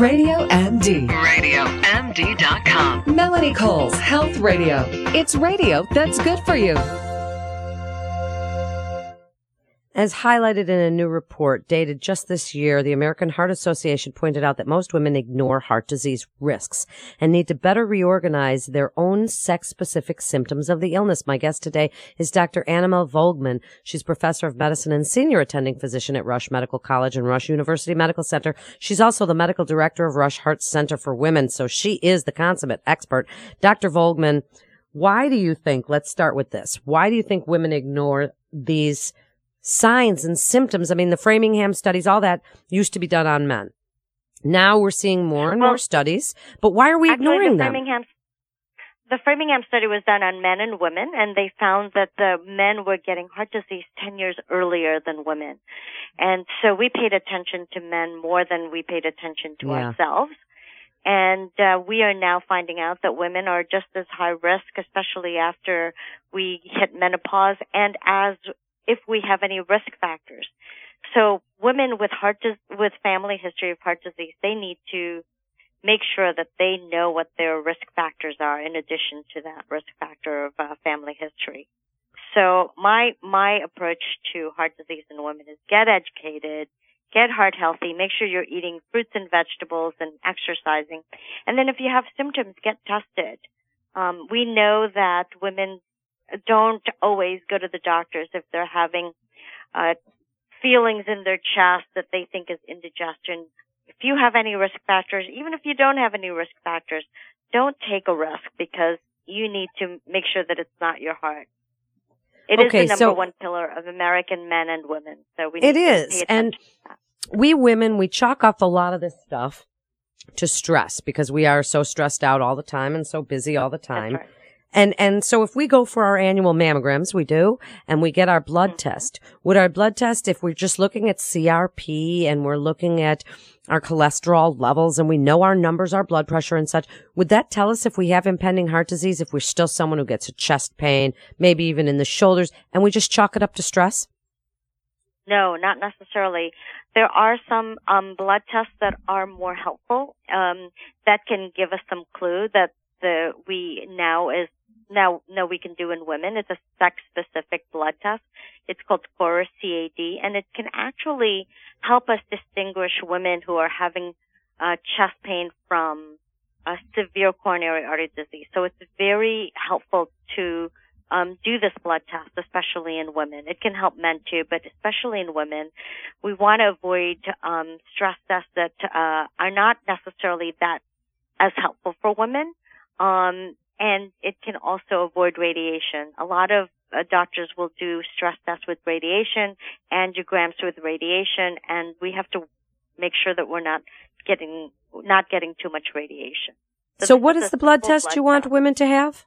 Radio MD. RadioMD.com. Melanie Cole's Health Radio. It's radio that's good for you. As highlighted in a new report dated just this year, the American Heart Association pointed out that most women ignore heart disease risks and need to better reorganize their own sex specific symptoms of the illness. My guest today is Dr. Annabelle Volgman. She's professor of medicine and senior attending physician at Rush Medical College and Rush University Medical Center. She's also the medical director of Rush Heart Center for Women. So she is the consummate expert. Dr. Vollgman, why do you think, let's start with this. Why do you think women ignore these signs and symptoms. I mean, the Framingham studies, all that used to be done on men. Now we're seeing more and Well, more studies, but why are we ignoring the them? The Framingham study was done on men and women, and they found that the men were getting heart disease 10 years earlier than women. And so we paid attention to men more than we paid attention to Yeah. ourselves. And uh, we are now finding out that women are just as high risk, especially after we hit menopause and as if we have any risk factors. So women with heart with family history of heart disease, they need to make sure that they know what their risk factors are in addition to that risk factor of uh, family history. So my my approach to heart disease in women is get educated, get heart healthy, make sure you're eating fruits and vegetables and exercising, and then if you have symptoms, get tested. Um, we know that women don't always go to the doctors if they're having uh, feelings in their chest that they think is indigestion. If you have any risk factors, even if you don't have any risk factors, don't take a risk because you need to make sure that it's not your heart. It is Okay, the number so- one pillar of American men and women. So we It is, and attention to that. we women, we chalk off a lot of this stuff to stress because we are so stressed out all the time and so busy all the time. Right. And, and so if we go for our annual mammograms, we do, and we get our blood Mm-hmm. test, would our blood test, if we're just looking at CRP and we're looking at our cholesterol levels and we know our numbers, our blood pressure and such, would that tell us if we have impending heart disease, if we're still someone who gets a chest pain, maybe even in the shoulders, and we just chalk it up to stress? No, not necessarily. There are some um, blood tests that are more helpful um, that can give us some clue that the we now is now know we can do in women. It's a sex specific blood test. It's called Corus CAD, and it can actually help us distinguish women who are having uh, chest pain from severe coronary artery disease. So it's very helpful to um, do this blood test, especially in women. It can help men too, but especially in women, we want to avoid um, stress tests that uh, are not necessarily that as helpful for women. Um, and it can also avoid radiation. A lot of uh, doctors will do stress tests with radiation, angiograms with radiation, and we have to make sure that we're not getting not getting too much radiation. So this what is the blood test you want test. women to have?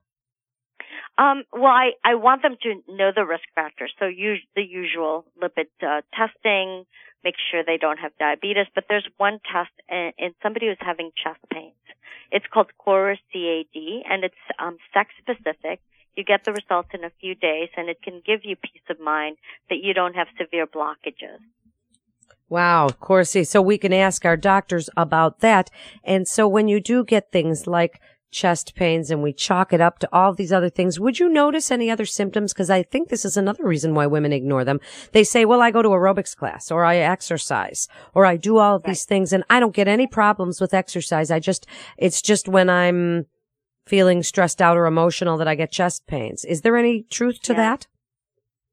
Um, well, I, I want them to know the risk factors. So us- the usual lipid uh, testing, make sure they don't have diabetes. But there's one test in, in somebody who's having chest pains. It's called Corus CAD, and it's um, sex specific. You get the results in a few days, and it can give you peace of mind that you don't have severe blockages. Wow, of course. So we can ask our doctors about that. And so when you do get things like chest pains and we chalk it up to all these other things, would you notice any other symptoms? Because I think this is another reason why women ignore them. They say, well, I go to aerobics class or I exercise or I do all of these things and I don't get any problems with exercise. I just, it's just when I'm feeling stressed out or emotional that I get chest pains. Is there any truth to Yeah. that?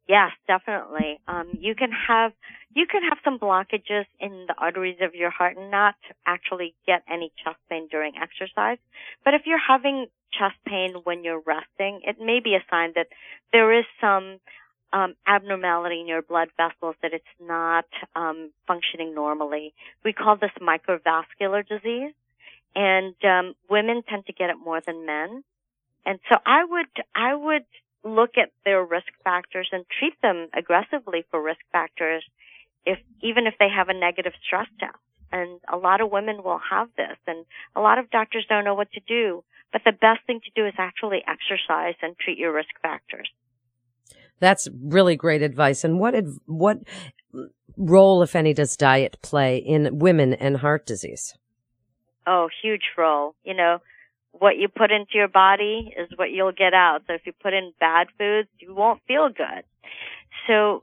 Yes, definitely. Um, you can have you can have some blockages in the arteries of your heart and not actually get any chest pain during exercise. But if you're having chest pain when you're resting, it may be a sign that there is some um, abnormality in your blood vessels that it's not um, functioning normally. We call this microvascular disease, and um, women tend to get it more than men. And so I would I would look at their risk factors and treat them aggressively for risk factors if even if they have a negative stress test. And a lot of women will have this and a lot of doctors don't know what to do. But the best thing to do is actually exercise and treat your risk factors. That's really great advice. And what what role, if any, does diet play in women and heart disease? Oh, huge role. You know, what you put into your body is what you'll get out. So if you put in bad foods, you won't feel good. So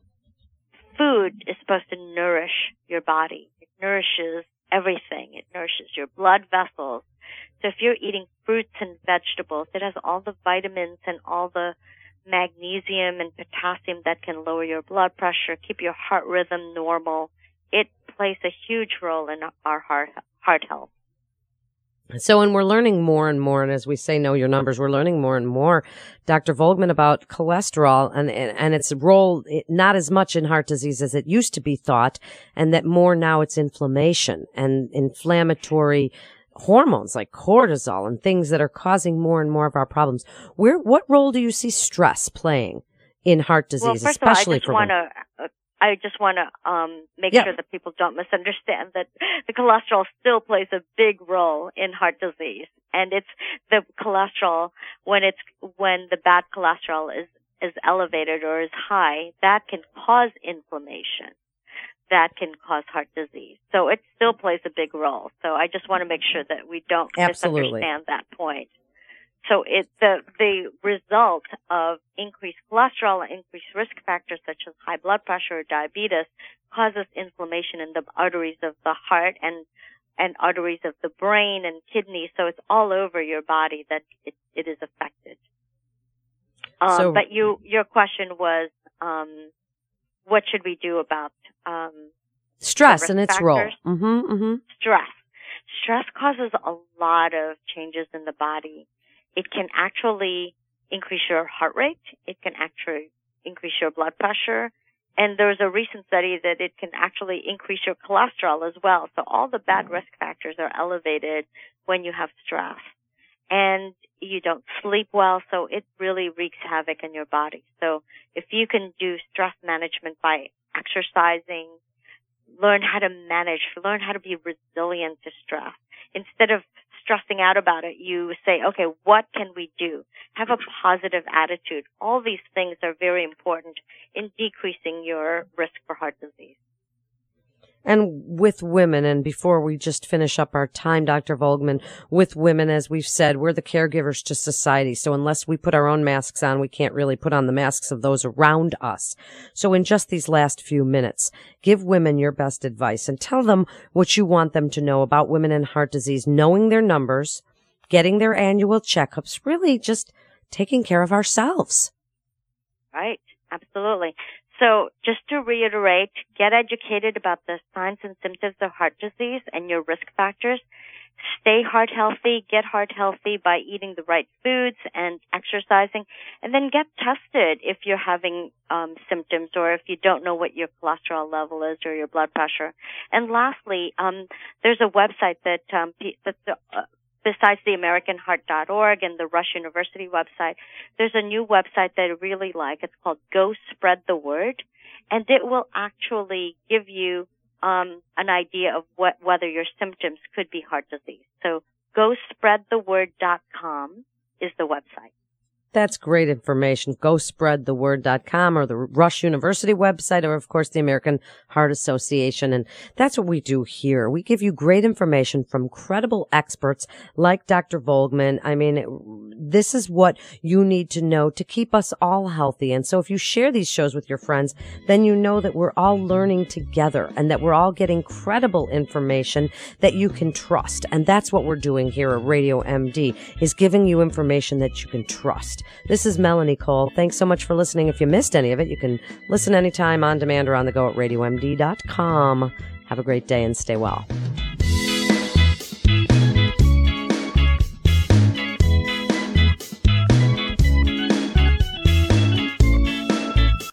food is supposed to nourish your body. It nourishes everything. It nourishes your blood vessels. So if you're eating fruits and vegetables, it has all the vitamins and all the magnesium and potassium that can lower your blood pressure, keep your heart rhythm normal. It plays a huge role in our heart, heart health. So, and we're learning more and more, and as we say, know your numbers, we're learning more and more, Dr. Volgman, about cholesterol and, and, and its role, eh, not as much in heart disease as it used to be thought, and that more now it's inflammation and inflammatory hormones like cortisol and things that are causing more and more of our problems. Where, what role do you see stress playing in heart disease, well, especially all, I just for want to I just want to um, make Yeah. sure that people don't misunderstand that the cholesterol still plays a big role in heart disease, and it's the cholesterol when it's when the bad cholesterol is is elevated or is high that can cause inflammation, that can cause heart disease. So it still plays a big role. So I just want to make sure that we don't Absolutely. misunderstand that point. So it the the result of increased cholesterol and increased risk factors such as high blood pressure or diabetes causes inflammation in the arteries of the heart and and arteries of the brain and kidneys. So it's all over your body that it, it is affected. Um, So- but you your question was um, what should we do about um, stress and its role? Mm-hmm, mm-hmm. stress. Stress causes a lot of changes in the body. It can actually increase your heart rate. It can actually increase your blood pressure. And there's a recent study that it can actually increase your cholesterol as well. So all the bad mm. risk factors are elevated when you have stress. And you don't sleep well, so it really wreaks havoc in your body. So if you can do stress management by exercising, learn how to manage, learn how to be resilient to stress. Instead of stressing out about it, you say, okay, what can we do? Have a positive attitude. All these things are very important in decreasing your risk for heart disease. And with women, and before we just finish up our time, Dr. Volgman, with women, as we've said, we're the caregivers to society. So unless we put our own masks on, we can't really put on the masks of those around us. So in just these last few minutes, give women your best advice and tell them what you want them to know about women and heart disease, knowing their numbers, getting their annual checkups, really just taking care of ourselves. Right? Absolutely. So just to reiterate, get educated about the signs and symptoms of heart disease and your risk factors. Stay heart healthy, get heart healthy by eating the right foods and exercising, and then get tested if you're having um, symptoms or if you don't know what your cholesterol level is or your blood pressure. And lastly, um, there's a website that um, pe- that the, uh, besides the AmericanHeart.org and the Rush University website, there's a new website that I really like. It's called Go Spread the Word, and it will actually give you um, an idea of what whether your symptoms could be heart disease. So GoSpreadTheWord.com is the website. That's great information. Go spreadtheword.com or the Rush University website or of course the American Heart Association. And that's what we do here. We give you great information from credible experts like Dr. Volgman. I mean, this is what you need to know to keep us all healthy. And so if you share these shows with your friends, then you know that we're all learning together and that we're all getting credible information that you can trust. And that's what we're doing here at Radio MD is giving you information that you can trust. This is Melanie Cole. Thanks so much for listening. If you missed any of it, you can listen anytime on demand or on the go at radiomd.com. Have a great day and stay well.